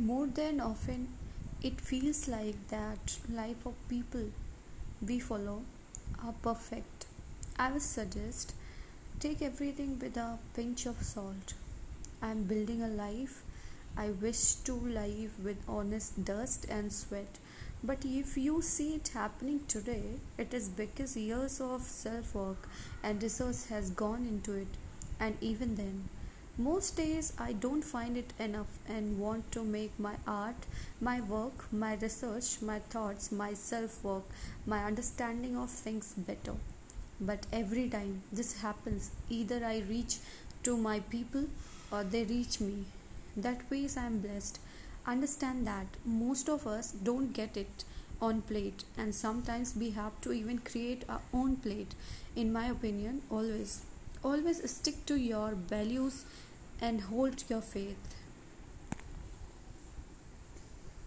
More than often, it feels like that life of people we follow are perfect. I would suggest take everything with a pinch of salt. I am building a life I wish to live with honest dust and sweat. But if you see it happening today, it is because years of self work and resource has gone into it. And even then, most days I don't find it enough and want to make my art, my work, my research, my thoughts, my self work, my understanding of things better. But every time this happens, either I reach to my people or they reach me. That ways I am blessed. Understand that most of us don't get it on plate and sometimes we have to even create our own plate in my opinion always always stick to your values and hold your faith